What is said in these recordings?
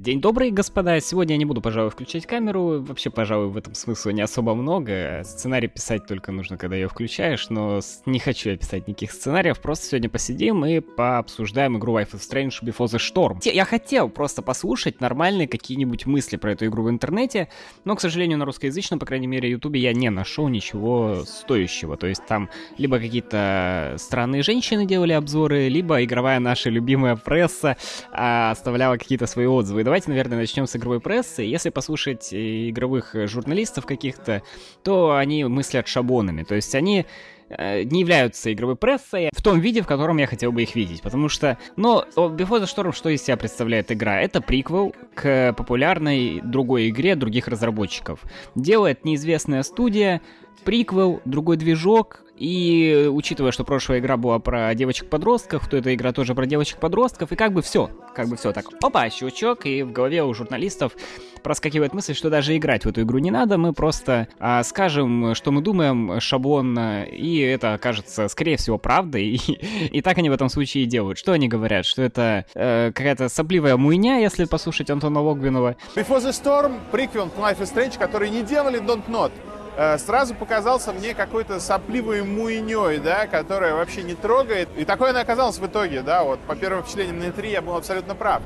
День добрый, господа. Сегодня я не буду, пожалуй, включать камеру. Вообще, пожалуй, в этом смысла не особо много. Сценарий писать только нужно, когда ее включаешь, но не хочу я писать никаких сценариев. Просто сегодня посидим и пообсуждаем игру Life is Strange Before the Storm. Я хотел просто послушать нормальные какие-нибудь мысли про эту игру в интернете, но, к сожалению, на русскоязычном, по крайней мере, ютубе я не нашел ничего стоящего. То есть там либо какие-то странные женщины делали обзоры, либо игровая наша любимая пресса а, оставляла какие-то свои отзывы. Давайте, наверное, начнем с игровой прессы. Если послушать э, игровых журналистов каких-то, то они мыслят шаблонами. То есть они э, не являются игровой прессой в том виде, в котором я хотел бы их видеть. Потому что, ну, Before the Storm что из себя представляет игра? Это приквел к популярной другой игре других разработчиков. Делает неизвестная студия, приквел, другой движок, и учитывая, что прошлая игра была про девочек-подростков, то эта игра тоже про девочек-подростков, и как бы все, как бы все так, опа, щелчок, и в голове у журналистов проскакивает мысль, что даже играть в эту игру не надо, мы просто а, скажем, что мы думаем шаблонно, и это окажется, скорее всего, правдой, и, и так они в этом случае и делают. Что они говорят? Что это э, какая-то сопливая муйня, если послушать Антона Логвинова? Before the Storm, приквел Life is Strange, который не делали Don't Not. Э, сразу показался мне какой-то сопливой муйней, да, которая вообще не трогает. И такое она оказалась в итоге, да, вот по первым впечатлениям на E3 я был абсолютно прав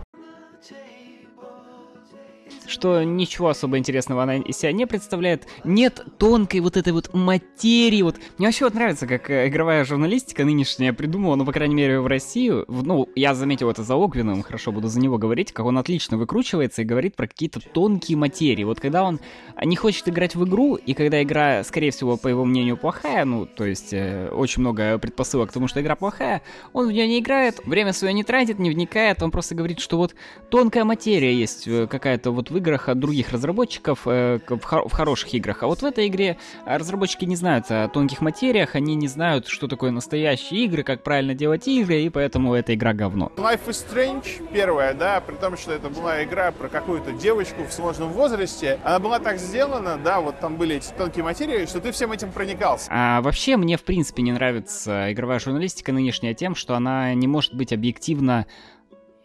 что ничего особо интересного она из себя не представляет. Нет тонкой вот этой вот материи. Вот мне вообще вот нравится, как э, игровая журналистика нынешняя придумала, ну, по крайней мере, в Россию. Ну, я заметил это за Огвином, хорошо буду за него говорить, как он отлично выкручивается и говорит про какие-то тонкие материи. Вот когда он не хочет играть в игру, и когда игра, скорее всего, по его мнению, плохая, ну, то есть э, очень много предпосылок к тому, что игра плохая, он в нее не играет, время свое не тратит, не вникает, он просто говорит, что вот тонкая материя есть э, какая-то вот в играх от других разработчиков, э, в, хор- в хороших играх. А вот в этой игре разработчики не знают о тонких материях, они не знают, что такое настоящие игры, как правильно делать игры, и поэтому эта игра говно. Life is Strange, первая, да, при том, что это была игра про какую-то девочку в сложном возрасте, она была так сделана, да, вот там были эти тонкие материи, что ты всем этим проникался. А вообще мне, в принципе, не нравится игровая журналистика нынешняя тем, что она не может быть объективно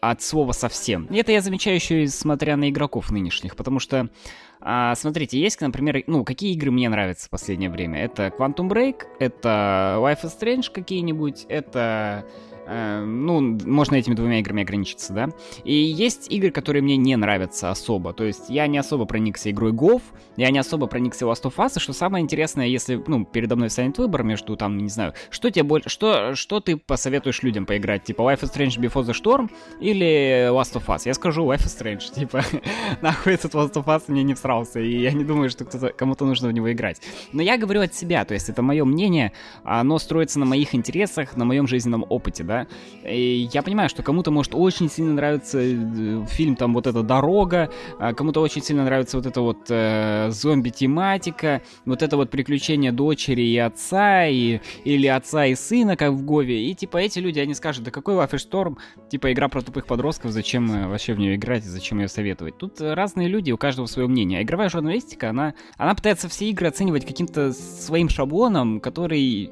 от слова совсем. И это я замечаю еще и смотря на игроков нынешних, потому что а, смотрите, есть, например, ну, какие игры мне нравятся в последнее время? Это Quantum Break, это Life is Strange какие-нибудь, это ну, можно этими двумя играми ограничиться, да. И есть игры, которые мне не нравятся особо. То есть я не особо проникся игрой Гов, я не особо проникся Last of Us, и что самое интересное, если, ну, передо мной станет выбор между, там, не знаю, что тебе больше, что, что ты посоветуешь людям поиграть, типа Life is Strange Before the Storm или Last of Us? Я скажу Life is Strange, типа, нахуй этот Last of Us мне не всрался, и я не думаю, что кому-то нужно в него играть. Но я говорю от себя, то есть это мое мнение, оно строится на моих интересах, на моем жизненном опыте, да, и я понимаю, что кому-то может очень сильно нравиться э, фильм там вот эта дорога, а кому-то очень сильно нравится вот эта вот э, зомби-тематика, вот это вот приключение дочери и отца, и, или отца и сына, как в Гове, и типа эти люди, они скажут, да какой Storm, типа игра про тупых подростков, зачем э, вообще в нее играть, зачем ее советовать. Тут разные люди, у каждого свое мнение. А игровая журналистика, она, она пытается все игры оценивать каким-то своим шаблоном, который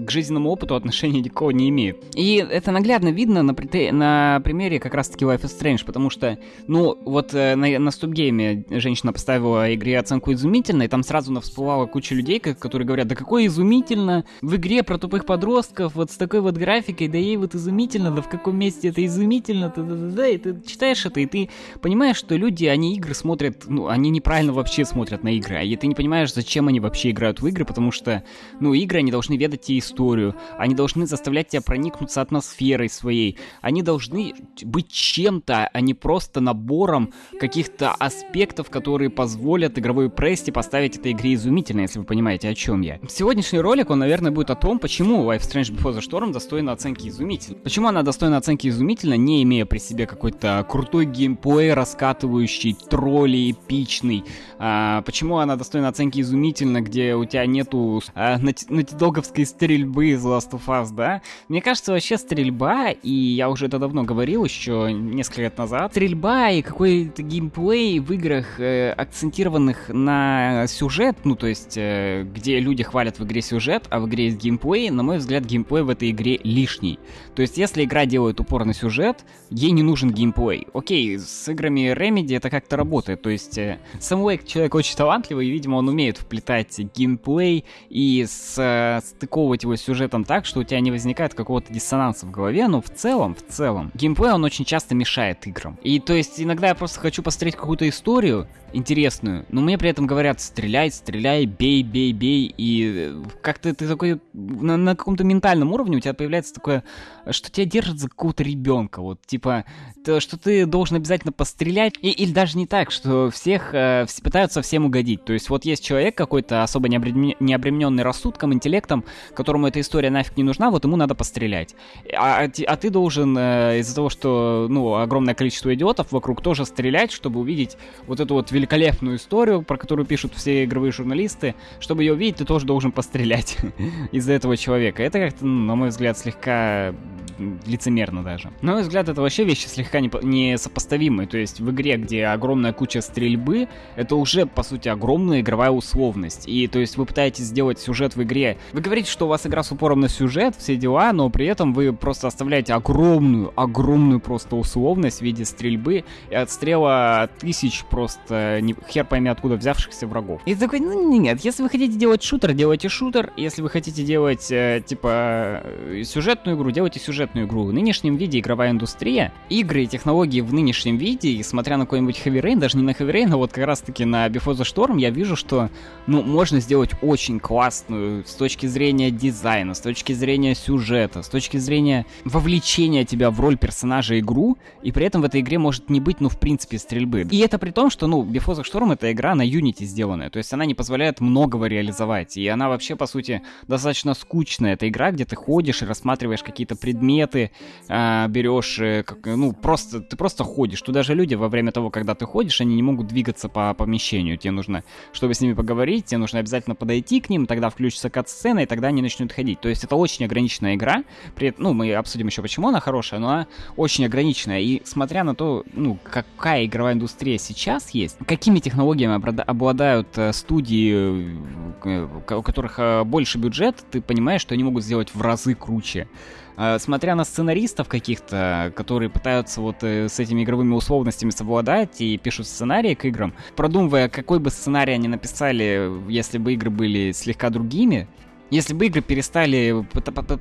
к жизненному опыту отношения никакого не имеет. И это наглядно видно на, на примере как раз-таки Life is Strange, потому что, ну, вот э, на, на ступгейме женщина поставила игре оценку изумительно, и там сразу всплывала куча людей, которые говорят, да какое изумительно, в игре про тупых подростков, вот с такой вот графикой, да ей вот изумительно, да в каком месте это изумительно, да, да, да, да, и ты читаешь это, и ты понимаешь, что люди, они игры смотрят, ну, они неправильно вообще смотрят на игры, и ты не понимаешь, зачем они вообще играют в игры, потому что, ну, игры, они должны ведать тебе историю, они должны заставлять тебя проникнуться атмосферой своей. Они должны быть чем-то, а не просто набором каких-то аспектов, которые позволят игровой прессе поставить этой игре изумительно, если вы понимаете, о чем я. Сегодняшний ролик, он, наверное, будет о том, почему Life Strange Before the Storm достойна оценки изумительно. Почему она достойна оценки изумительно, не имея при себе какой-то крутой геймплей, раскатывающий, тролли эпичный. А, почему она достойна оценки изумительно, где у тебя нету а, натидоговской стрельбы из Last of Us, да? Мне кажется, вообще вообще стрельба, и я уже это давно говорил, еще несколько лет назад, стрельба и какой-то геймплей в играх, э, акцентированных на сюжет, ну, то есть, э, где люди хвалят в игре сюжет, а в игре есть геймплей, на мой взгляд, геймплей в этой игре лишний. То есть, если игра делает упор на сюжет, ей не нужен геймплей. Окей, с играми Remedy это как-то работает, то есть, э, Уэйк человек очень талантливый, и, видимо, он умеет вплетать геймплей и с, э, стыковывать его с сюжетом так, что у тебя не возникает какого-то диссонанса в голове, но в целом, в целом, геймплей, он очень часто мешает играм. И то есть иногда я просто хочу посмотреть какую-то историю интересную, но мне при этом говорят стреляй, стреляй, бей, бей, бей, и э, как-то ты такой на, на каком-то ментальном уровне у тебя появляется такое, что тебя держит за какого-то ребенка, вот типа, то, что ты должен обязательно пострелять, и, или даже не так, что всех э, пытаются всем угодить, то есть вот есть человек какой-то особо не, не обремененный рассудком, интеллектом, которому эта история нафиг не нужна, вот ему надо пострелять, а, а, а ты должен э, из-за того, что ну огромное количество идиотов вокруг тоже стрелять, чтобы увидеть вот эту вот великолепную историю, про которую пишут все игровые журналисты. Чтобы ее увидеть, ты тоже должен пострелять из-за этого человека. Это как-то, ну, на мой взгляд, слегка лицемерно даже. На мой взгляд, это вообще вещи слегка не, не. То есть в игре, где огромная куча стрельбы, это уже, по сути, огромная игровая условность. И то есть вы пытаетесь сделать сюжет в игре. Вы говорите, что у вас игра с упором на сюжет, все дела, но при этом вы просто оставляете огромную, огромную просто условность в виде стрельбы и отстрела тысяч просто не, хер пойми откуда взявшихся врагов. И такой, ну нет, если вы хотите делать шутер, делайте шутер. Если вы хотите делать, э, типа, э, сюжетную игру, делайте сюжет сюжетную игру. В нынешнем виде игровая индустрия, игры и технологии в нынешнем виде, и смотря на какой-нибудь Heavy Rain, даже не на Heavy Rain, а вот как раз-таки на Before the Storm, я вижу, что, ну, можно сделать очень классную с точки зрения дизайна, с точки зрения сюжета, с точки зрения вовлечения тебя в роль персонажа игру, и при этом в этой игре может не быть, ну, в принципе, стрельбы. И это при том, что, ну, Before the Storm это игра на Unity сделанная, то есть она не позволяет многого реализовать, и она вообще, по сути, достаточно скучная. Это игра, где ты ходишь и рассматриваешь какие-то предметы, а, берешь, э, как, ну, просто, ты просто ходишь. Туда же люди во время того, когда ты ходишь, они не могут двигаться по помещению. Тебе нужно, чтобы с ними поговорить, тебе нужно обязательно подойти к ним, тогда включится кат-сцена, и тогда они начнут ходить. То есть это очень ограниченная игра. При, ну, мы обсудим еще, почему она хорошая, но она очень ограниченная. И смотря на то, ну, какая игровая индустрия сейчас есть, какими технологиями обладают э, студии, э, у которых больше бюджет, ты понимаешь, что они могут сделать в разы круче. Смотря на сценаристов каких-то, которые пытаются вот э, с этими игровыми условностями совладать и пишут сценарии к играм, продумывая, какой бы сценарий они написали, если бы игры были слегка другими, если бы игры перестали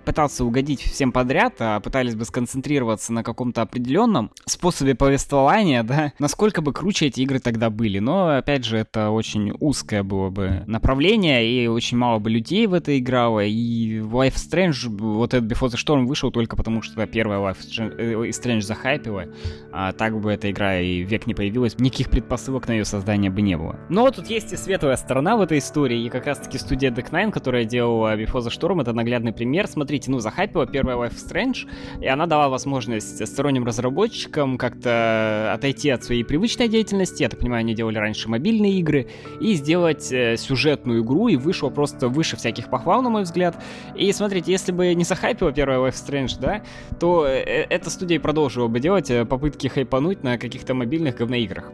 пытаться угодить всем подряд, а пытались бы сконцентрироваться на каком-то определенном способе повествования, да, насколько бы круче эти игры тогда были. Но, опять же, это очень узкое было бы направление, и очень мало бы людей в это играло, и Life Strange, вот этот Before the Storm вышел только потому, что первая Life э, Strange захайпила, а так бы эта игра и век не появилась, никаких предпосылок на ее создание бы не было. Но тут есть и светлая сторона в этой истории, и как раз-таки студия Deck Nine, которая делала Before the Storm это наглядный пример. Смотрите, ну, захайпила первая Life Strange, и она дала возможность сторонним разработчикам как-то отойти от своей привычной деятельности, я так понимаю, они делали раньше мобильные игры, и сделать э, сюжетную игру, и вышло просто выше всяких похвал, на мой взгляд. И смотрите, если бы не захайпила первая Life Strange, да, то э, эта студия продолжила бы делать э, попытки хайпануть на каких-то мобильных говноиграх.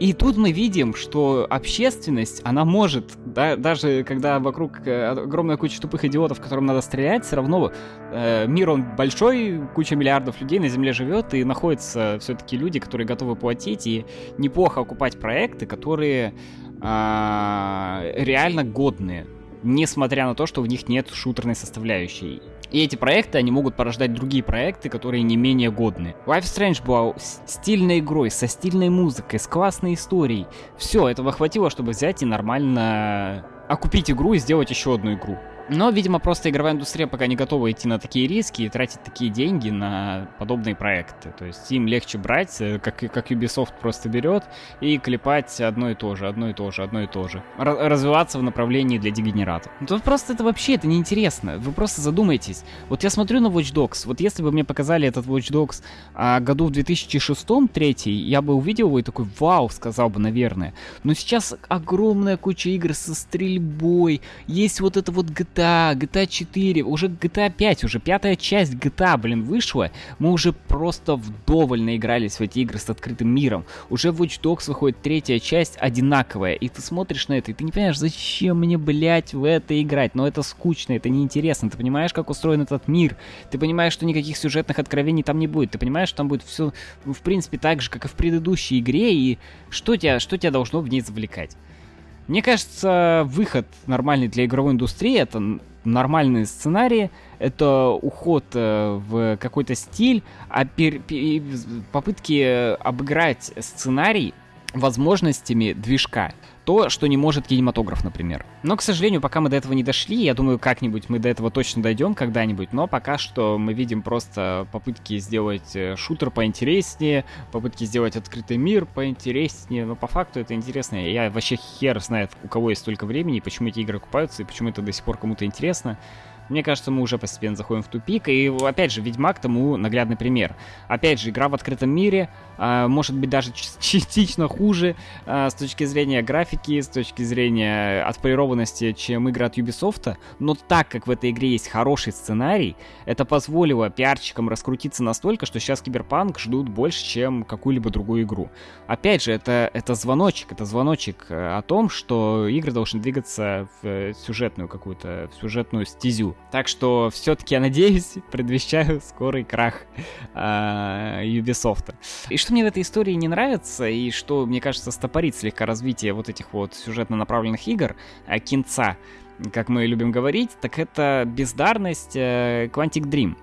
и тут мы видим, что общественность, она может, да, даже когда вокруг огромное огромная куча тупых идиотов, которым надо стрелять, все равно э, мир он большой, куча миллиардов людей на Земле живет, и находятся все-таки люди, которые готовы платить и неплохо окупать проекты, которые э, реально годные, несмотря на то, что в них нет шутерной составляющей. И эти проекты, они могут порождать другие проекты, которые не менее годны. Life Strange была стильной игрой, со стильной музыкой, с классной историей. Все, этого хватило, чтобы взять и нормально окупить игру и сделать еще одну игру. Но, видимо, просто игровая индустрия пока не готова идти на такие риски и тратить такие деньги на подобные проекты. То есть им легче брать, э, как, как Ubisoft просто берет, и клепать одно и то же, одно и то же, одно и то же. Р- развиваться в направлении для дегенератов. Ну, тут просто это вообще это неинтересно. Вы просто задумайтесь. Вот я смотрю на Watch Dogs. Вот если бы мне показали этот Watch Dogs а, году в 2006-2003, я бы увидел его и такой, вау, сказал бы, наверное. Но сейчас огромная куча игр со стрельбой. Есть вот это вот GTA GTA, GTA 4, уже GTA 5, уже пятая часть GTA, блин, вышла. Мы уже просто вдоволь наигрались в эти игры с открытым миром. Уже в Watch Dogs выходит третья часть одинаковая, и ты смотришь на это, и ты не понимаешь, зачем мне, блядь, в это играть. Но это скучно, это неинтересно. Ты понимаешь, как устроен этот мир. Ты понимаешь, что никаких сюжетных откровений там не будет. Ты понимаешь, что там будет все, в принципе, так же, как и в предыдущей игре, и что тебя, что тебя должно в ней завлекать. Мне кажется, выход нормальный для игровой индустрии это нормальные сценарии, это уход э, в какой-то стиль, а пер, попытки обыграть сценарий возможностями движка то, что не может кинематограф, например. Но, к сожалению, пока мы до этого не дошли, я думаю, как-нибудь мы до этого точно дойдем когда-нибудь, но пока что мы видим просто попытки сделать э, шутер поинтереснее, попытки сделать открытый мир поинтереснее, но по факту это интересно. Я вообще хер знает, у кого есть столько времени, почему эти игры окупаются, и почему это до сих пор кому-то интересно. Мне кажется, мы уже постепенно заходим в тупик. И, опять же, Ведьмак тому наглядный пример. Опять же, игра в открытом мире, а, может быть, даже частично хуже а, с точки зрения графики, с точки зрения отполированности, чем игры от Ubisoft. Но так как в этой игре есть хороший сценарий, это позволило пиарчикам раскрутиться настолько, что сейчас Киберпанк ждут больше, чем какую-либо другую игру. Опять же, это, это звоночек, это звоночек э, о том, что игры должны двигаться в э, сюжетную какую-то, в сюжетную стезю. Так что все-таки я надеюсь, предвещаю скорый крах э, Ubisoft. И что мне в этой истории не нравится, и что, мне кажется, стопорит слегка развитие вот этих вот сюжетно направленных игр, э, кинца, как мы любим говорить, так это бездарность э, Quantic Dream.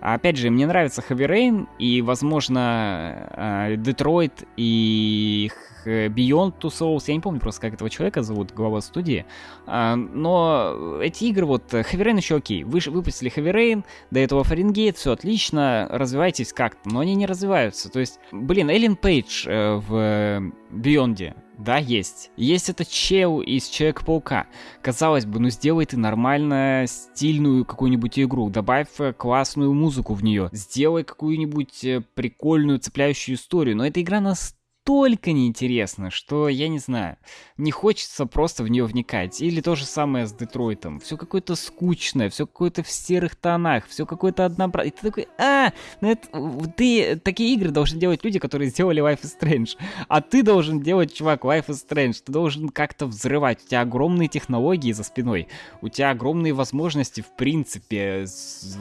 Опять же, мне нравится Heavy Rain и, возможно, э, Detroit и Beyond Two Souls, я не помню просто, как этого человека зовут, глава студии, а, но эти игры, вот, Heavy Rain еще окей, вы выпустили Heavy Rain, до этого Фаренгейт, все отлично, развивайтесь как-то, но они не развиваются, то есть, блин, Эллен Пейдж э, в Beyond, да, есть. Есть этот чел из Человека-паука. Казалось бы, ну сделай ты нормально стильную какую-нибудь игру, добавь э, классную музыку в нее, сделай какую-нибудь прикольную цепляющую историю, но эта игра нас настолько неинтересно, что, я не знаю, не хочется просто в нее вникать. Или то же самое с Детройтом. Все какое-то скучное, все какое-то в серых тонах, все какое-то однообразное. И ты такой, а, ну это, ты, такие игры должны делать люди, которые сделали Life is Strange. А ты должен делать, чувак, Life is Strange. Ты должен как-то взрывать. У тебя огромные технологии за спиной. У тебя огромные возможности, в принципе.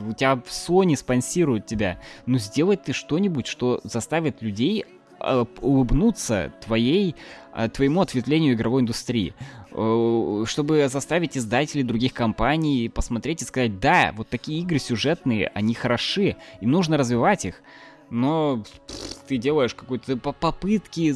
У тебя Sony спонсирует тебя. Но сделай ты что-нибудь, что заставит людей улыбнуться твоей, э, твоему ответвлению игровой индустрии, э, чтобы заставить издателей других компаний посмотреть и сказать, да, вот такие игры сюжетные, они хороши, и нужно развивать их но ты делаешь какие-то попытки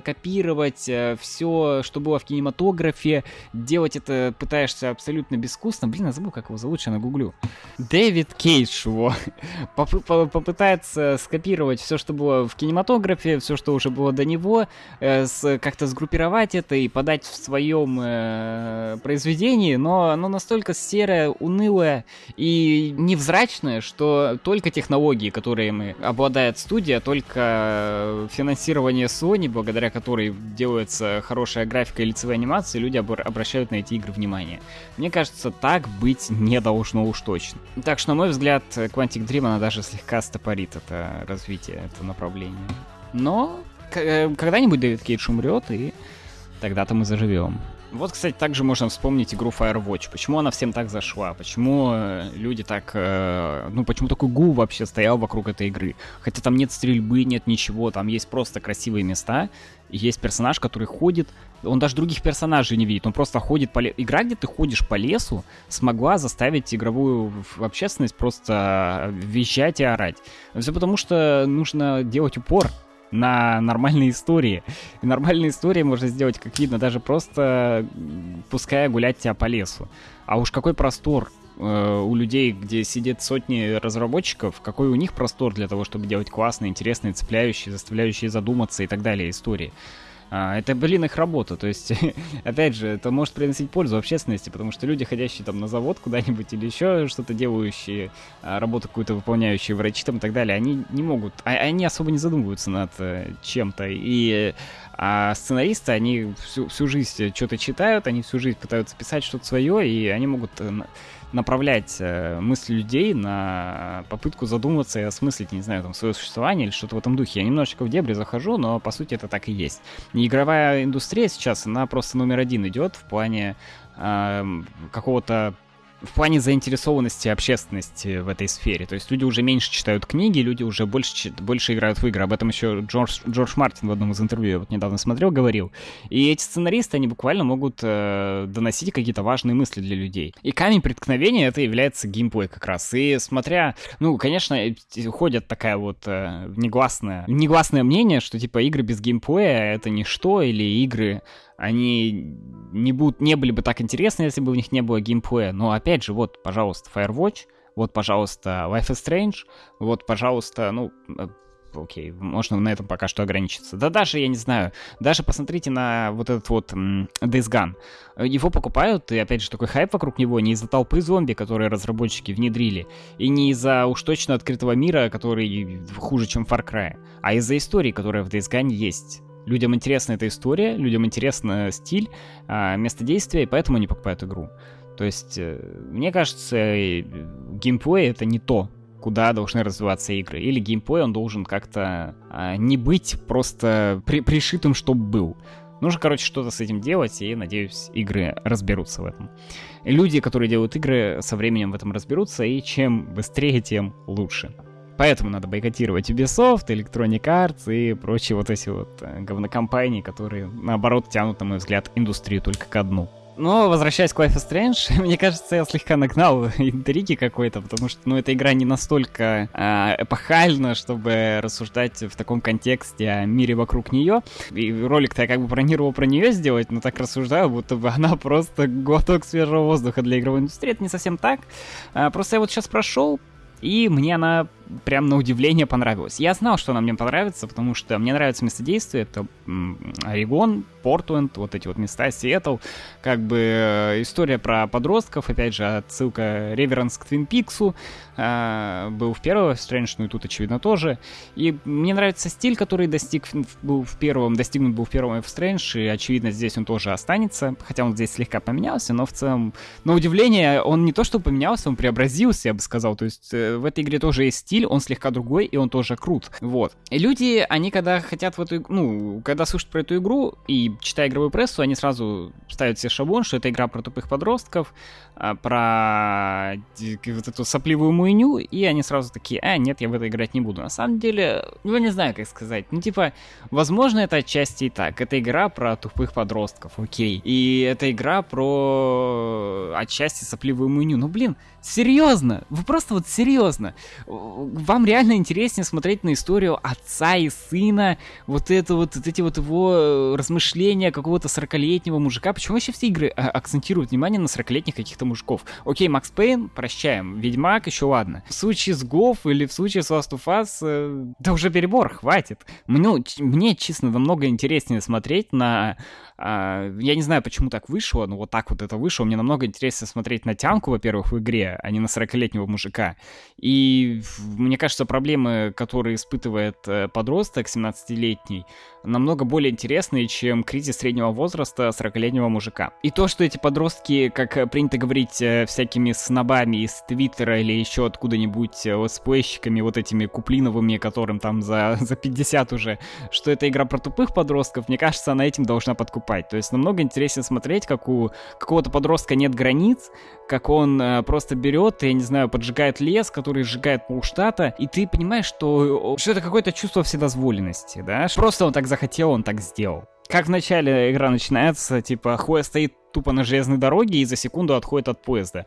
копировать э, все, что было в кинематографе, делать это пытаешься абсолютно безвкусно. Блин, я забыл, как его зовут, я нагуглю. Дэвид Кейдж его Поп попытается скопировать все, что было в кинематографе, все, что уже было до него, э, как-то сгруппировать это и подать в своем э, произведении, но оно настолько серое, унылое и невзрачное, что только технологии, которые мы обладаем обладает студия, только э, финансирование Sony, благодаря которой делается хорошая графика и лицевая анимация, люди обращают на эти игры внимание. Мне кажется, так быть не должно уж точно. Так что, на мой взгляд, Quantic Dream, она даже слегка стопорит это развитие, это направление. Но э, когда-нибудь Дэвид Кейдж умрет, и тогда-то мы заживем. Вот, кстати, также можно вспомнить игру Firewatch. Почему она всем так зашла? Почему э, люди так... Э, ну, почему такой гул вообще стоял вокруг этой игры? Хотя там нет стрельбы, нет ничего, там есть просто красивые места, есть персонаж, который ходит, он даже других персонажей не видит, он просто ходит по лесу. Игра, где ты ходишь по лесу, смогла заставить игровую общественность просто визжать и орать. Все потому, что нужно делать упор на нормальные истории. И нормальные истории можно сделать, как видно, даже просто пуская гулять тебя по лесу. А уж какой простор э, у людей, где сидят сотни разработчиков, какой у них простор для того, чтобы делать классные, интересные, цепляющие, заставляющие задуматься и так далее истории. А, это, блин, их работа. То есть, опять же, это может приносить пользу общественности, потому что люди, ходящие там на завод куда-нибудь или еще что-то делающие, а, работу какую-то выполняющие, врачи там и так далее, они не могут, а, они особо не задумываются над э, чем-то. И а сценаристы, они всю, всю жизнь что-то читают, они всю жизнь пытаются писать что-то свое, и они могут э, направлять э, мысли людей на попытку задуматься и осмыслить, не знаю, там, свое существование или что-то в этом духе. Я немножечко в дебри захожу, но по сути это так и есть. Игровая индустрия сейчас, она просто номер один идет в плане э, какого-то в плане заинтересованности общественности в этой сфере. То есть люди уже меньше читают книги, люди уже больше, больше играют в игры. Об этом еще Джордж, Джордж Мартин в одном из интервью, я вот недавно смотрел, говорил. И эти сценаристы, они буквально могут э, доносить какие-то важные мысли для людей. И камень преткновения это является геймплей как раз. И смотря, ну, конечно, ходят такая вот э, негласная, негласное мнение, что типа игры без геймплея это ничто, или игры они не, будут, не были бы так интересны, если бы у них не было геймплея. Но опять же, вот, пожалуйста, Firewatch, вот, пожалуйста, Life is Strange, вот, пожалуйста, ну, э, окей, можно на этом пока что ограничиться. Да даже, я не знаю, даже посмотрите на вот этот вот Days Gone. Его покупают, и опять же такой хайп вокруг него не из-за толпы зомби, которые разработчики внедрили, и не из-за уж точно открытого мира, который хуже, чем Far Cry, а из-за истории, которая в Days Gone есть. Людям интересна эта история, людям интересен стиль, а, место действия, и поэтому они покупают игру. То есть, э, мне кажется, геймплей это не то, куда должны развиваться игры. Или геймплей, он должен как-то а, не быть просто при пришитым, чтобы был. Нужно, короче, что-то с этим делать, и, надеюсь, игры разберутся в этом. люди, которые делают игры, со временем в этом разберутся, и чем быстрее, тем лучше. Поэтому надо бойкотировать Ubisoft, Electronic Arts и прочие вот эти вот э, говнокомпании, которые, наоборот, тянут, на мой взгляд, индустрию только ко дну. Но, возвращаясь к Life is Strange, мне кажется, я слегка нагнал интриги какой-то, потому что, ну, эта игра не настолько э, эпохальна, чтобы рассуждать в таком контексте о мире вокруг нее. И ролик-то я как бы планировал про нее сделать, но так рассуждаю, будто бы она просто глоток свежего воздуха для игровой индустрии. Это не совсем так. А, просто я вот сейчас прошел, и мне она прям на удивление понравилась. Я знал, что она мне понравится, потому что мне нравится место действия. Это Орегон, Портленд, вот эти вот места, Сиэтл. Как бы э, история про подростков, опять же, отсылка Реверанс к Твин Пиксу. Э, был в первом Strange, ну и тут, очевидно, тоже. И мне нравится стиль, который достиг был в первом, достигнут был в первом F Strange, и, очевидно, здесь он тоже останется, хотя он здесь слегка поменялся, но в целом, на удивление, он не то что поменялся, он преобразился, я бы сказал. То есть э, в этой игре тоже есть стиль, он слегка другой, и он тоже крут. Вот. И люди, они когда хотят в эту, ну, когда слушают про эту игру и читая игровую прессу, они сразу ставят себе шаблон, что это игра про тупых подростков, а, про вот эту сопливую муйню, и они сразу такие, а, нет, я в это играть не буду. На самом деле, ну, не знаю, как сказать. Ну, типа, возможно, это отчасти и так. Это игра про тупых подростков, окей. И это игра про отчасти сопливую муйню. Ну, блин, серьезно, вы просто вот серьезно. Вам реально интереснее смотреть на историю отца и сына, вот это вот, вот эти вот его размышления какого-то 40-летнего мужика. Почему вообще все игры а, акцентируют внимание на 40-летних каких-то мужиков. Окей, Макс Пейн, прощаем. Ведьмак еще ладно. В случае с Гоф или в случае с Last of Us, э, да уже перебор, хватит. Мне, мне, честно, намного интереснее смотреть на а, я не знаю, почему так вышло, но вот так вот это вышло. Мне намного интереснее смотреть на тянку, во-первых, в игре, а не на 40-летнего мужика. И мне кажется, проблемы, которые испытывает э, подросток 17-летний, намного более интересные, чем кризис среднего возраста 40-летнего мужика. И то, что эти подростки, как принято говорить, э, всякими снобами из Твиттера или еще откуда-нибудь э, летсплейщиками вот этими куплиновыми, которым там за, за 50 уже, что это игра про тупых подростков, мне кажется, она этим должна подкупать. То есть намного интереснее смотреть, как у какого-то подростка нет границ, как он э, просто берет, я не знаю, поджигает лес, который сжигает полштата, и ты понимаешь, что, что это какое-то чувство вседозволенности, да? Просто он так захотел, он так сделал как в начале игра начинается, типа, Хуя стоит тупо на железной дороге и за секунду отходит от поезда.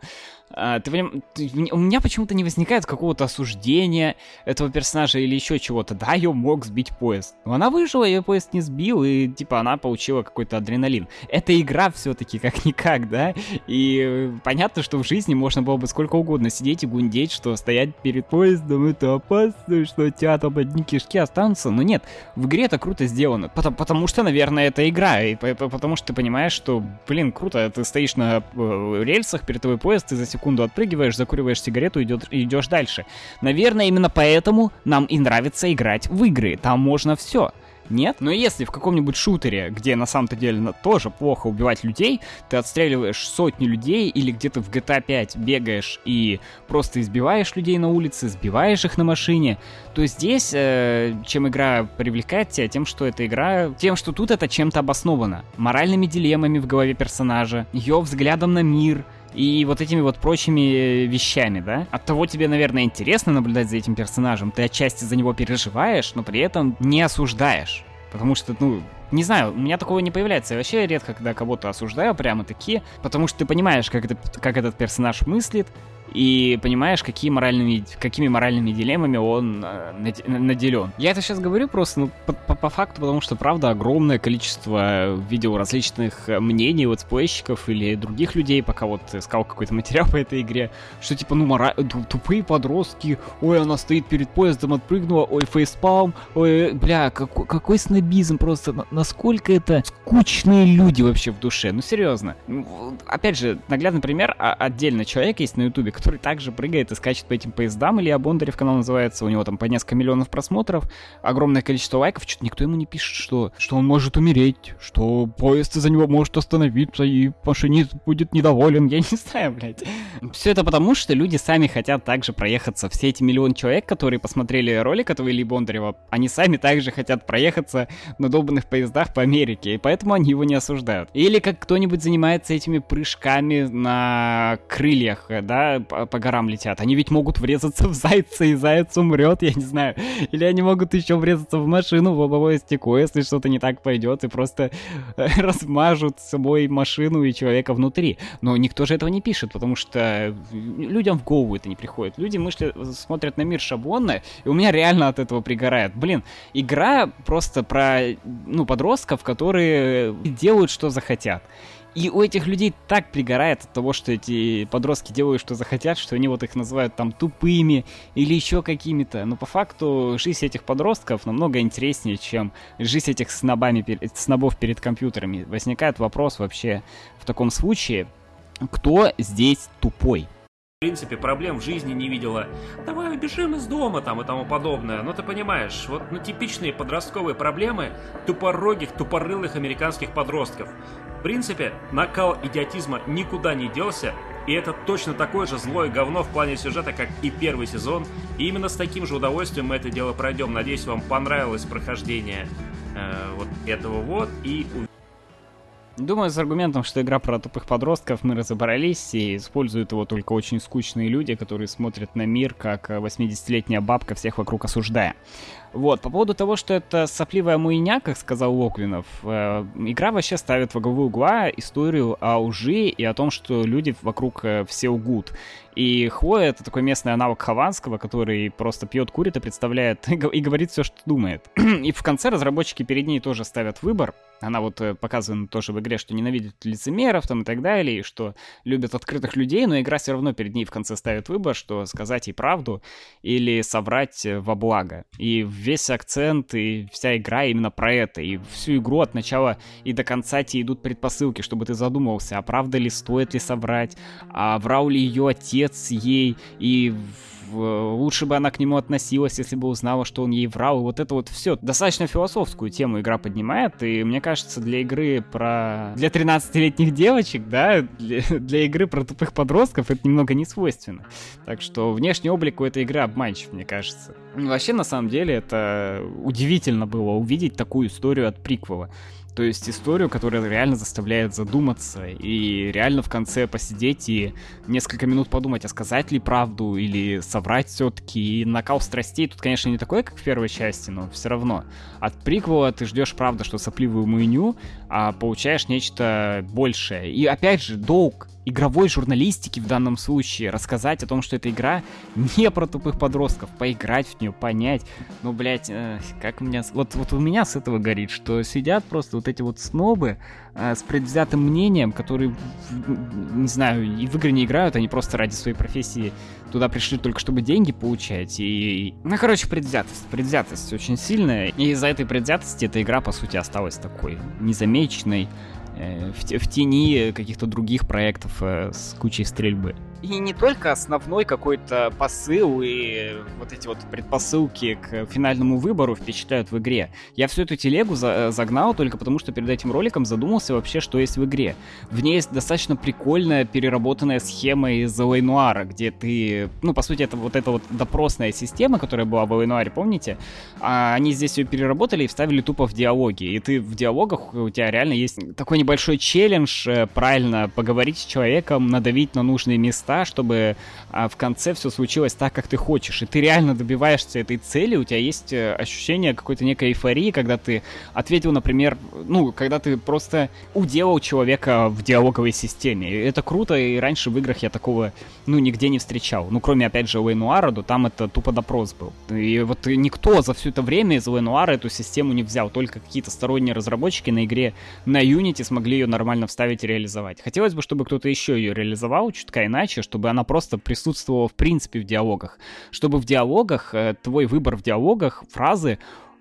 А, ты, ты, у меня почему-то не возникает какого-то осуждения этого персонажа или еще чего-то. Да, ее мог сбить поезд. Но она выжила, ее поезд не сбил, и типа она получила какой-то адреналин. Это игра все-таки как-никак, да? И понятно, что в жизни можно было бы сколько угодно сидеть и гундеть, что стоять перед поездом это опасно, что у тебя там одни кишки останутся. Но нет, в игре это круто сделано. Потому, потому что, наверное, это игра. И потому что ты понимаешь, что, блин, круто, ты стоишь на э, рельсах перед тобой поезд, и за секунду отпрыгиваешь, закуриваешь сигарету и идешь дальше. Наверное, именно поэтому нам и нравится играть в игры. Там можно все. Нет? Но если в каком-нибудь шутере, где на самом-то деле тоже плохо убивать людей, ты отстреливаешь сотни людей, или где-то в GTA 5 бегаешь и просто избиваешь людей на улице, сбиваешь их на машине, то здесь, э, чем игра привлекает тебя, тем, что эта игра, тем, что тут это чем-то обосновано. Моральными дилеммами в голове персонажа, ее взглядом на мир, и вот этими вот прочими вещами, да? От того тебе, наверное, интересно наблюдать за этим персонажем, ты отчасти за него переживаешь, но при этом не осуждаешь. Потому что, ну, не знаю, у меня такого не появляется. Я вообще редко, когда кого-то осуждаю прямо таки, потому что ты понимаешь, как, это, как этот персонаж мыслит, и понимаешь, какие моральными, какими моральными дилеммами он э, наделен. Я это сейчас говорю просто ну, по, по, по факту, потому что, правда, огромное количество видео различных мнений вот спойщиков или других людей, пока вот искал какой-то материал по этой игре, что типа, ну, мора... тупые подростки, ой, она стоит перед поездом, отпрыгнула, ой, фейспалм, ой, бля, какой, какой снобизм просто, насколько это скучные люди вообще в душе, ну, серьезно. Опять же, наглядный пример, а, отдельно человек есть на ютубе, который также прыгает и скачет по этим поездам, или Бондарев канал называется, у него там по несколько миллионов просмотров, огромное количество лайков, что-то никто ему не пишет, что, что он может умереть, что поезд из-за него может остановиться, и машинист будет недоволен, я не знаю, блядь. Все это потому, что люди сами хотят также проехаться. Все эти миллион человек, которые посмотрели ролик этого Ильи Бондарева, они сами также хотят проехаться на долбанных поездах по Америке, и поэтому они его не осуждают. Или как кто-нибудь занимается этими прыжками на крыльях, да, по, горам летят. Они ведь могут врезаться в зайца, и заяц умрет, я не знаю. Или они могут еще врезаться в машину, в лобовое стекло, если что-то не так пойдет, и просто э, размажут с собой машину и человека внутри. Но никто же этого не пишет, потому что людям в голову это не приходит. Люди мысли, смотрят на мир шаблонно, и у меня реально от этого пригорает. Блин, игра просто про, ну, подростков, которые делают, что захотят. И у этих людей так пригорает от того, что эти подростки делают, что захотят, что они вот их называют там тупыми или еще какими-то. Но по факту жизнь этих подростков намного интереснее, чем жизнь этих снобами, снобов перед компьютерами. Возникает вопрос вообще в таком случае, кто здесь тупой? В принципе, проблем в жизни не видела. Давай убежим из дома там и тому подобное. Но ты понимаешь, вот ну, типичные подростковые проблемы тупорогих, тупорылых американских подростков. В принципе, накал идиотизма никуда не делся, и это точно такое же злое говно в плане сюжета, как и первый сезон. И именно с таким же удовольствием мы это дело пройдем. Надеюсь, вам понравилось прохождение э, вот этого вот. И Думаю, с аргументом, что игра про тупых подростков мы разобрались, и используют его только очень скучные люди, которые смотрят на мир, как 80-летняя бабка, всех вокруг осуждая. Вот, по поводу того, что это сопливая муйня, как сказал Локлинов, э, игра вообще ставит во главу угла историю о лжи и о том, что люди вокруг э, все лгут. И Хлоя — это такой местный аналог Хованского, который просто пьет, курит и представляет, и говорит все, что думает. и в конце разработчики перед ней тоже ставят выбор. Она вот э, показана тоже в игре, что ненавидит лицемеров там и так далее, и что любят открытых людей, но игра все равно перед ней в конце ставит выбор, что сказать ей правду или соврать во благо. И весь акцент и вся игра именно про это. И всю игру от начала и до конца тебе идут предпосылки, чтобы ты задумывался, а правда ли, стоит ли соврать, а врал ли ее отец ей, и лучше бы она к нему относилась, если бы узнала, что он ей врал. И вот это вот все. Достаточно философскую тему игра поднимает, и мне кажется, для игры про... Для 13-летних девочек, да, для, для игры про тупых подростков это немного не свойственно. Так что внешний облик у этой игры обманчив, мне кажется. Вообще, на самом деле, это удивительно было увидеть такую историю от приквела. То есть историю, которая реально заставляет задуматься и реально в конце посидеть и несколько минут подумать, а сказать ли правду или соврать все-таки. И накал страстей тут, конечно, не такой, как в первой части, но все равно. От приквела ты ждешь, правда, что сопливую муйню, а получаешь нечто большее. И опять же, долг игровой журналистики в данном случае, рассказать о том, что эта игра не про тупых подростков, поиграть в нее, понять. Ну, блядь, э, как у меня... Вот, вот у меня с этого горит, что сидят просто вот эти вот снобы э, с предвзятым мнением, которые, не знаю, и в игры не играют, они просто ради своей профессии туда пришли только чтобы деньги получать. И, ну, короче, предвзятость. Предвзятость очень сильная. И из-за этой предвзятости эта игра, по сути, осталась такой незамеченной, Э, в, в тени каких-то других проектов э, с кучей стрельбы. И не только основной какой-то посыл и вот эти вот предпосылки к финальному выбору впечатляют в игре. Я всю эту телегу за загнал только потому, что перед этим роликом задумался вообще, что есть в игре. В ней есть достаточно прикольная переработанная схема из Лейнуара, где ты... Ну, по сути, это вот эта вот допросная система, которая была в Лейнуаре, помните? А они здесь ее переработали и вставили тупо в диалоги. И ты в диалогах, у тебя реально есть такой небольшой челлендж э, правильно поговорить с человеком, надавить на нужные места, места, чтобы а, в конце все случилось так, как ты хочешь. И ты реально добиваешься этой цели, у тебя есть э, ощущение какой-то некой эйфории, когда ты ответил, например, ну, когда ты просто уделал человека в диалоговой системе. И это круто, и раньше в играх я такого, ну, нигде не встречал. Ну, кроме, опять же, Лейнуара, то там это тупо допрос был. И вот никто за все это время из Лейнуара эту систему не взял, только какие-то сторонние разработчики на игре на Unity смогли ее нормально вставить и реализовать. Хотелось бы, чтобы кто-то еще ее реализовал чутка иначе, задача, чтобы она просто присутствовала в принципе в диалогах. Чтобы в диалогах, э, твой выбор в диалогах, фразы,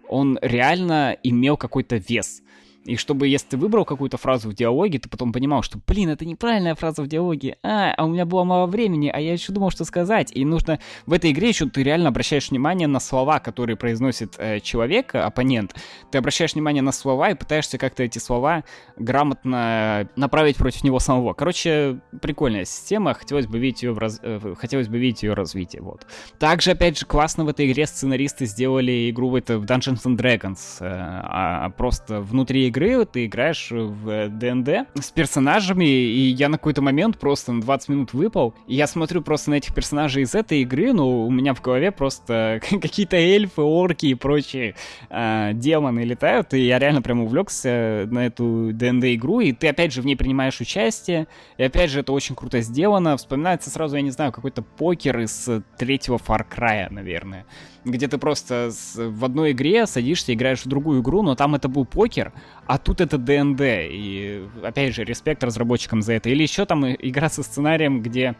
он реально имел какой-то вес. И чтобы, если ты выбрал какую-то фразу в диалоге, ты потом понимал, что, блин, это неправильная фраза в диалоге, а, а у меня было мало времени, а я еще думал, что сказать. И нужно в этой игре еще ты реально обращаешь внимание на слова, которые произносит э, человек, оппонент. Ты обращаешь внимание на слова и пытаешься как-то эти слова грамотно направить против него самого. Короче, прикольная система, хотелось бы видеть ее в раз... э, хотелось бы видеть ее развитие, вот. Также, опять же, классно в этой игре сценаристы сделали игру в, это, в Dungeons and Dragons, э, а, а просто внутри игры ты играешь в ДНД с персонажами, и я на какой-то момент просто на 20 минут выпал, и я смотрю просто на этих персонажей из этой игры, ну, у меня в голове просто какие-то эльфы, орки и прочие э, демоны летают, и я реально прям увлекся на эту ДНД-игру, и ты опять же в ней принимаешь участие, и опять же это очень круто сделано, вспоминается сразу, я не знаю, какой-то покер из третьего Far Cry, наверное где ты просто в одной игре садишься, играешь в другую игру, но там это был покер, а тут это ДНД. И опять же, респект разработчикам за это. Или еще там игра со сценарием, где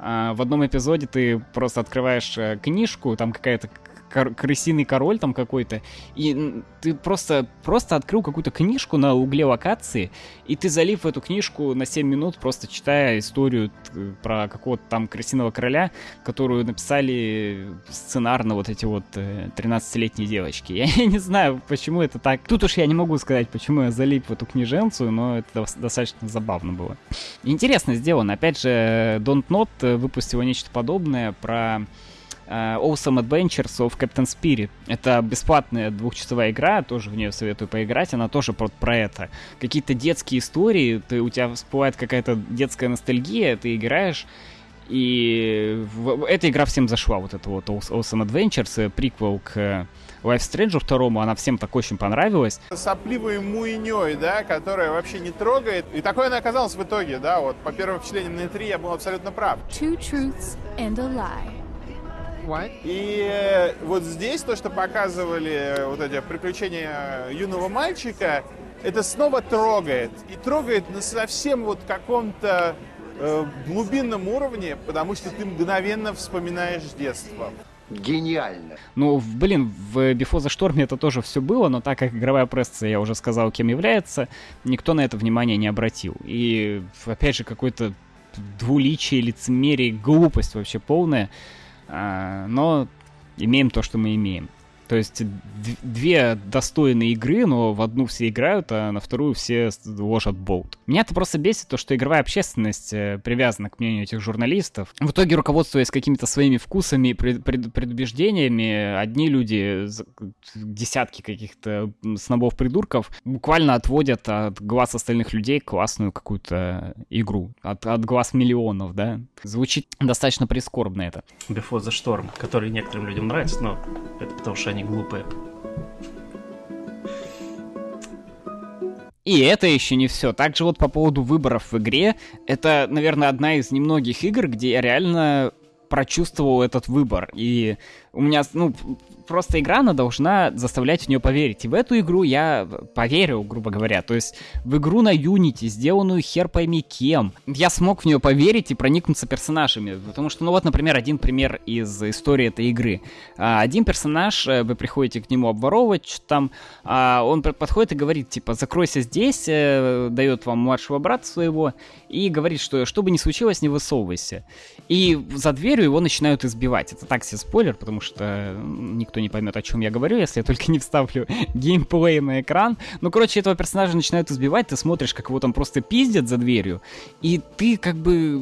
а, в одном эпизоде ты просто открываешь а, книжку, там какая-то крысиный король там какой-то, и ты просто, просто открыл какую-то книжку на угле локации, и ты залив в эту книжку на 7 минут, просто читая историю про какого-то там крысиного короля, которую написали сценарно вот эти вот 13-летние э, девочки. Я не знаю, почему это так. Тут уж я не могу сказать, почему я залип в эту книженцию, но это достаточно забавно было. Интересно сделано. Опять же, Don't Not выпустила нечто подобное про Э, awesome Adventures of Captain Spirit. Это бесплатная двухчасовая игра, тоже в нее советую поиграть, она тоже про, про это. Какие-то детские истории, ты, у тебя всплывает какая-то детская ностальгия, ты играешь, и в, эта игра всем зашла, вот это вот Awesome Adventures, э, приквел к Life Strange второму, она всем так очень понравилась. Сопливой муйней, да, которая вообще не трогает. И такое она оказалась в итоге, да, вот по первым впечатлениям на E3 я был абсолютно прав. Two truths and a lie. И э, вот здесь то, что показывали э, вот эти приключения юного мальчика, это снова трогает. И трогает на совсем вот каком-то э, глубинном уровне, потому что ты мгновенно вспоминаешь детство. Гениально. Ну, блин, в Before the Storm это тоже все было, но так как игровая пресса, я уже сказал, кем является, никто на это внимание не обратил. И, опять же, какой-то двуличие, лицемерие, глупость вообще полная. А, но имеем то, что мы имеем. То есть две достойные игры, но в одну все играют, а на вторую все ложат болт. Меня это просто бесит, то, что игровая общественность э, привязана к мнению этих журналистов. В итоге, руководствуясь какими-то своими вкусами и пред, пред, предубеждениями, одни люди, десятки каких-то снобов-придурков, буквально отводят от глаз остальных людей классную какую-то игру. От, от глаз миллионов, да? Звучит достаточно прискорбно это. Before the Storm, который некоторым людям нравится, но это потому что они глупые. И это еще не все. Также вот по поводу выборов в игре, это, наверное, одна из немногих игр, где я реально прочувствовал этот выбор. И у меня, ну, просто игра, она должна заставлять в нее поверить. И в эту игру я поверил, грубо говоря. То есть в игру на Unity, сделанную хер пойми кем, я смог в нее поверить и проникнуться персонажами. Потому что, ну вот, например, один пример из истории этой игры. А, один персонаж, э, вы приходите к нему обворовывать, что там, а, он подходит и говорит, типа, закройся здесь, э, дает вам младшего брата своего, и говорит, что что бы ни случилось, не высовывайся. И за дверью его начинают избивать. Это так себе спойлер, потому что никто не поймет, о чем я говорю, если я только не вставлю геймплей на экран. Ну, короче, этого персонажа начинают избивать, ты смотришь, как его там просто пиздят за дверью, и ты как бы...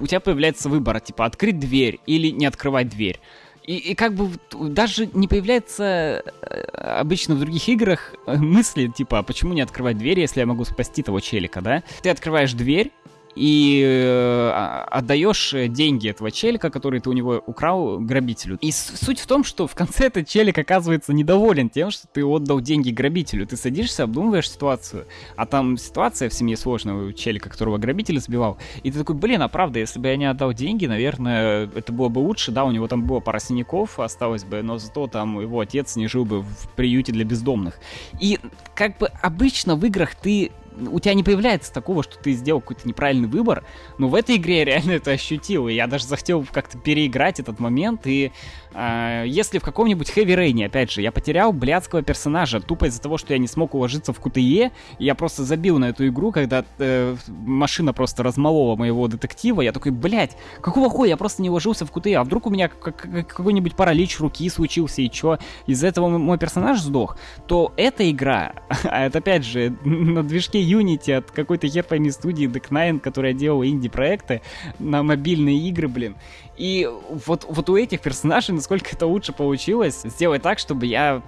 У тебя появляется выбор, типа, открыть дверь или не открывать дверь. И, и как бы даже не появляется э, обычно в других играх э, мысли, типа, а почему не открывать дверь, если я могу спасти того челика, да? Ты открываешь дверь, и э, а, отдаешь деньги этого челика, который ты у него украл, грабителю. И суть в том, что в конце этот челик оказывается недоволен тем, что ты отдал деньги грабителю. Ты садишься, обдумываешь ситуацию, а там ситуация в семье сложная у челика, которого грабитель сбивал. И ты такой, блин, а правда, если бы я не отдал деньги, наверное, это было бы лучше, да, у него там было пара синяков, осталось бы, но зато там его отец не жил бы в приюте для бездомных. И как бы обычно в играх ты у тебя не появляется такого, что ты сделал какой-то неправильный выбор, но в этой игре я реально это ощутил, и я даже захотел как-то переиграть этот момент, и э, если в каком-нибудь Heavy Rain, опять же, я потерял блядского персонажа тупо из-за того, что я не смог уложиться в QTE, я просто забил на эту игру, когда э, машина просто размолола моего детектива, я такой, блядь, какого хуя, я просто не уложился в QTE, а вдруг у меня какой-нибудь паралич руки случился, и чё, из-за этого мой персонаж сдох, то эта игра, а это опять же на движке Unity от какой-то хер пойми студии Deck9, которая делала инди-проекты на мобильные игры, блин. И вот, вот у этих персонажей, насколько это лучше получилось, сделать так, чтобы я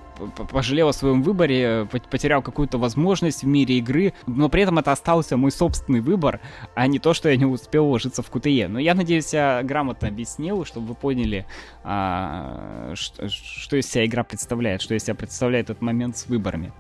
пожалел о своем выборе, потерял какую-то возможность в мире игры, но при этом это остался мой собственный выбор, а не то, что я не успел уложиться в QTE. Но я надеюсь, я грамотно объяснил, чтобы вы поняли, а, что, что из себя игра представляет, что из себя представляет этот момент с выборами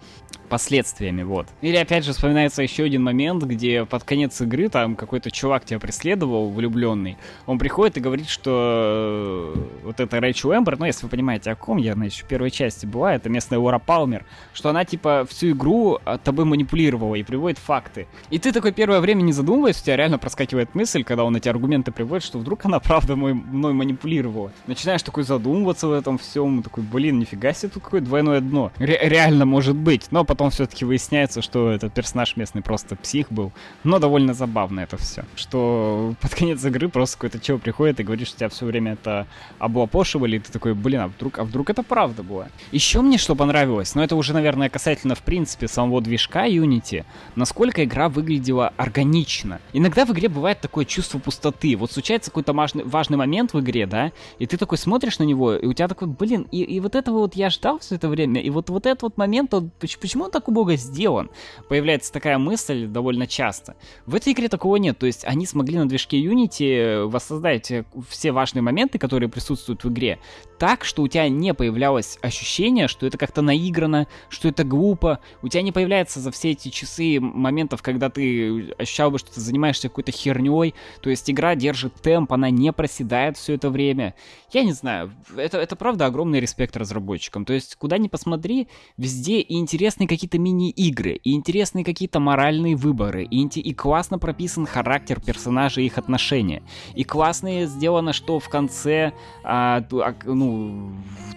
последствиями, вот. Или опять же вспоминается еще один момент, где под конец игры там какой-то чувак тебя преследовал, влюбленный, он приходит и говорит, что э, вот это Рэйчел Эмбер, ну если вы понимаете о ком, я, значит, в первой части была, это местная Лора Палмер, что она типа всю игру тобой манипулировала и приводит факты. И ты такое первое время не задумываясь, у тебя реально проскакивает мысль, когда он эти аргументы приводит, что вдруг она правда мой, мной манипулировала. Начинаешь такой задумываться в этом всем, такой, блин, нифига себе, тут какое двойное дно. Ре- реально может быть, но потом потом все-таки выясняется, что этот персонаж местный просто псих был. Но довольно забавно это все. Что под конец игры просто какой-то чел приходит и говорит, что тебя все время это облапошивали, и ты такой, блин, а вдруг, а вдруг это правда было? Еще мне что понравилось, но это уже, наверное, касательно, в принципе, самого движка Unity, насколько игра выглядела органично. Иногда в игре бывает такое чувство пустоты. Вот случается какой-то важный, важный момент в игре, да, и ты такой смотришь на него, и у тебя такой, блин, и, и вот этого вот я ждал все это время, и вот, вот этот вот момент, он, почему он так убого сделан? Появляется такая мысль довольно часто. В этой игре такого нет, то есть они смогли на движке Unity воссоздать э, все важные моменты, которые присутствуют в игре, так, что у тебя не появлялось ощущение, что это как-то наиграно, что это глупо, у тебя не появляется за все эти часы моментов, когда ты ощущал бы, что ты занимаешься какой-то херней, то есть игра держит темп, она не проседает все это время. Я не знаю, это, это правда огромный респект разработчикам, то есть куда ни посмотри, везде и интересные какие какие-то мини-игры, и интересные какие-то моральные выборы, и, и классно прописан характер персонажей и их отношения. И классно сделано, что в конце, а, а, ну,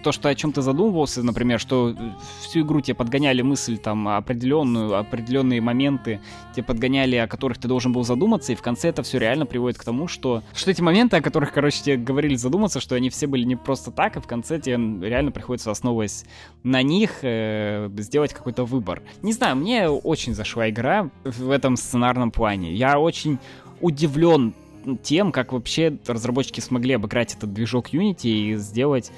то, что о чем ты задумывался, например, что всю игру тебе подгоняли мысль там определенную, определенные моменты, тебе подгоняли, о которых ты должен был задуматься, и в конце это все реально приводит к тому, что, что эти моменты, о которых, короче, тебе говорили задуматься, что они все были не просто так, и в конце тебе реально приходится, основываясь на них, э, сделать какой-то выбор. Не знаю, мне очень зашла игра в этом сценарном плане. Я очень удивлен тем, как вообще разработчики смогли обыграть этот движок Unity и сделать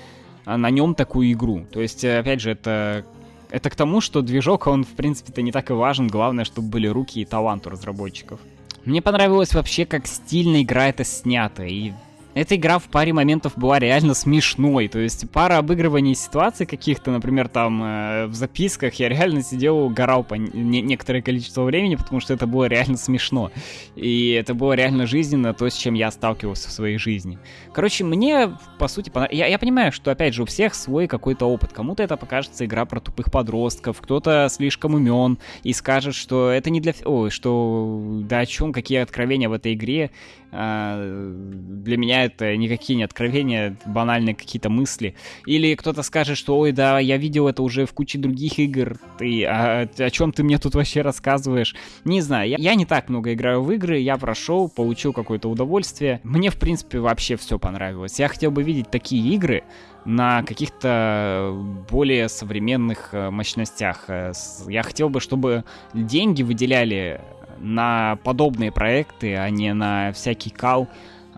а, на нем такую игру. То есть, э, опять же, это это к тому, что движок, он, в принципе-то, не так и важен. Главное, чтобы были руки и талант у разработчиков. Мне понравилось вообще, как стильно игра это снята. И эта игра в паре моментов была реально смешной. То есть пара обыгрываний ситуаций каких-то, например, там э, в записках, я реально сидел, угорал по не некоторое количество времени, потому что это было реально смешно. И это было реально жизненно, то, с чем я сталкивался в своей жизни. Короче, мне, по сути, понрав... я, я понимаю, что, опять же, у всех свой какой-то опыт. Кому-то это покажется игра про тупых подростков, кто-то слишком умен и скажет, что это не для... Ой, что да о чем, какие откровения в этой игре. А, для меня это никакие не откровения, банальные какие-то мысли. Или кто-то скажет, что ой, да, я видел это уже в куче других игр, ты, а, о чем ты мне тут вообще рассказываешь? Не знаю, я, я не так много играю в игры, я прошел, получил какое-то удовольствие. Мне, в принципе, вообще все понравилось. Я хотел бы видеть такие игры, на каких-то более современных э, мощностях. Э, я хотел бы, чтобы деньги выделяли на подобные проекты, а не на всякий кал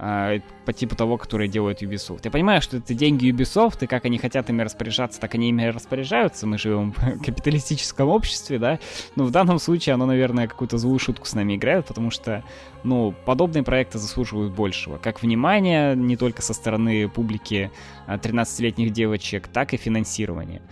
э, по типу того, который делает Ubisoft. Я понимаю, что это деньги Ubisoft, и как они хотят ими распоряжаться, так они ими распоряжаются. Мы живем в капиталистическом обществе, да. Но в данном случае оно, наверное, какую-то злую шутку с нами играет, потому что, ну, подобные проекты заслуживают большего. Как внимания не только со стороны публики 13-летних а, девочек, так и финансирования.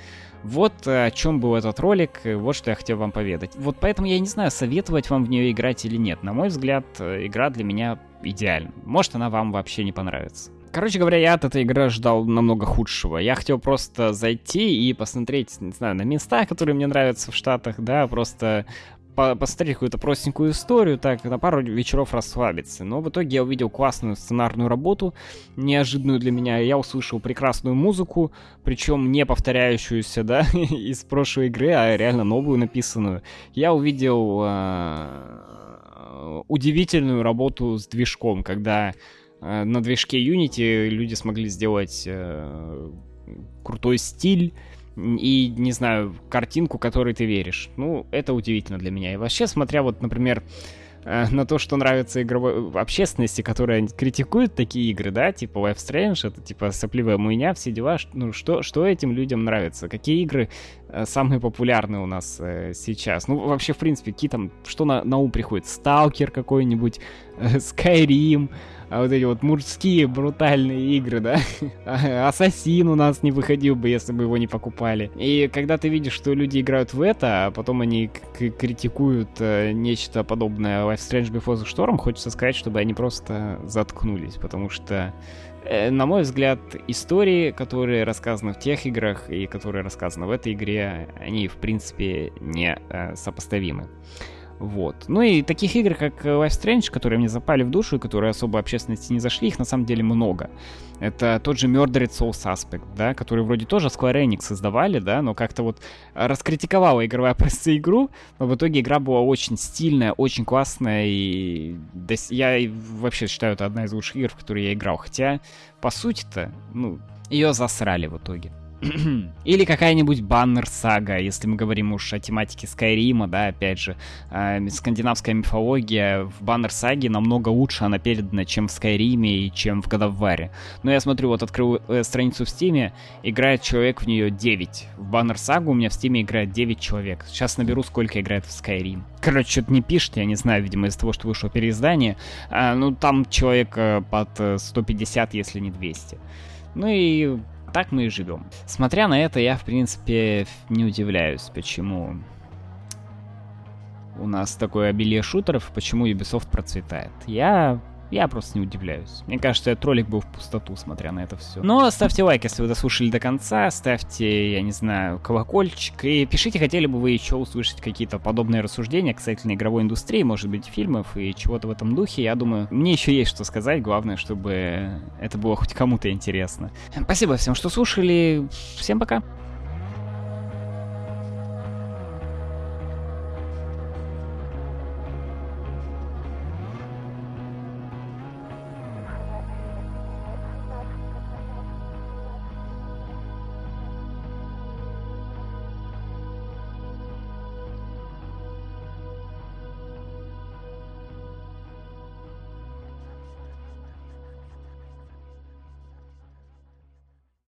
Вот э, о чем был этот ролик, вот что я хотел вам поведать. Вот поэтому я не знаю, советовать вам в нее играть или нет. На мой взгляд, э, игра для меня идеальна. Может, она вам вообще не понравится. Короче говоря, я от этой игры ждал намного худшего. Я хотел просто зайти и посмотреть, не знаю, на места, которые мне нравятся в Штатах, да, просто посмотреть какую-то простенькую историю, так, на пару вечеров расслабиться. Но в итоге я увидел классную сценарную работу, неожиданную для меня. Я услышал прекрасную музыку, причем не повторяющуюся, да, из прошлой игры, а реально новую написанную. Я увидел э, удивительную работу с движком, когда э, на движке Unity люди смогли сделать э, крутой стиль, и, не знаю, картинку, которой ты веришь. Ну, это удивительно для меня. И вообще, смотря вот, например, э, на то, что нравится игровой общественности, которая критикует такие игры, да, типа Life Strange, это типа сопливая муйня, все дела, ну что, что этим людям нравится? Какие игры самые популярные у нас э, сейчас? Ну, вообще, в принципе, какие там, что на, на ум приходит? Сталкер какой-нибудь, э, а вот эти вот мужские брутальные игры, да? Ассасин у нас не выходил бы, если бы его не покупали. И когда ты видишь, что люди играют в это, а потом они критикуют э, нечто подобное Life Strange Before the Storm, хочется сказать, чтобы они просто заткнулись, потому что э, на мой взгляд, истории, которые рассказаны в тех играх и которые рассказаны в этой игре, они, в принципе, не э, сопоставимы. Вот. Ну и таких игр, как Life Strange, которые мне запали в душу и которые особо общественности не зашли, их на самом деле много. Это тот же Murdered Soul Suspect, да, который вроде тоже Square Enix создавали, да, но как-то вот раскритиковала игровая пресса игру, но в итоге игра была очень стильная, очень классная, и я вообще считаю, это одна из лучших игр, в которые я играл. Хотя, по сути-то, ну, ее засрали в итоге. Или какая-нибудь баннер-сага, если мы говорим уж о тематике Скайрима, да, опять же. Э, скандинавская мифология в баннер-саге намного лучше она передана, чем в Скайриме и чем в War. Но я смотрю, вот открыл э, страницу в Стиме, играет человек в нее 9. В баннер-сагу у меня в Стиме играет 9 человек. Сейчас наберу, сколько играет в Skyrim. Короче, что-то не пишет, я не знаю, видимо, из-за того, что вышло переиздание. А, ну, там человек э, под 150, э, если не 200. Ну и так мы и живем. Смотря на это, я, в принципе, не удивляюсь, почему у нас такое обилие шутеров, почему Ubisoft процветает. Я Я просто не удивляюсь. Мне кажется, этот ролик был в пустоту, смотря на это все. Но ставьте лайк, если вы дослушали до конца, ставьте, я не знаю, колокольчик, и пишите, хотели бы вы еще услышать какие-то подобные рассуждения касательно игровой индустрии, может быть, фильмов и чего-то в этом духе. Я думаю, мне еще есть что сказать, главное, чтобы это было хоть кому-то интересно. Спасибо всем, что слушали. Всем пока.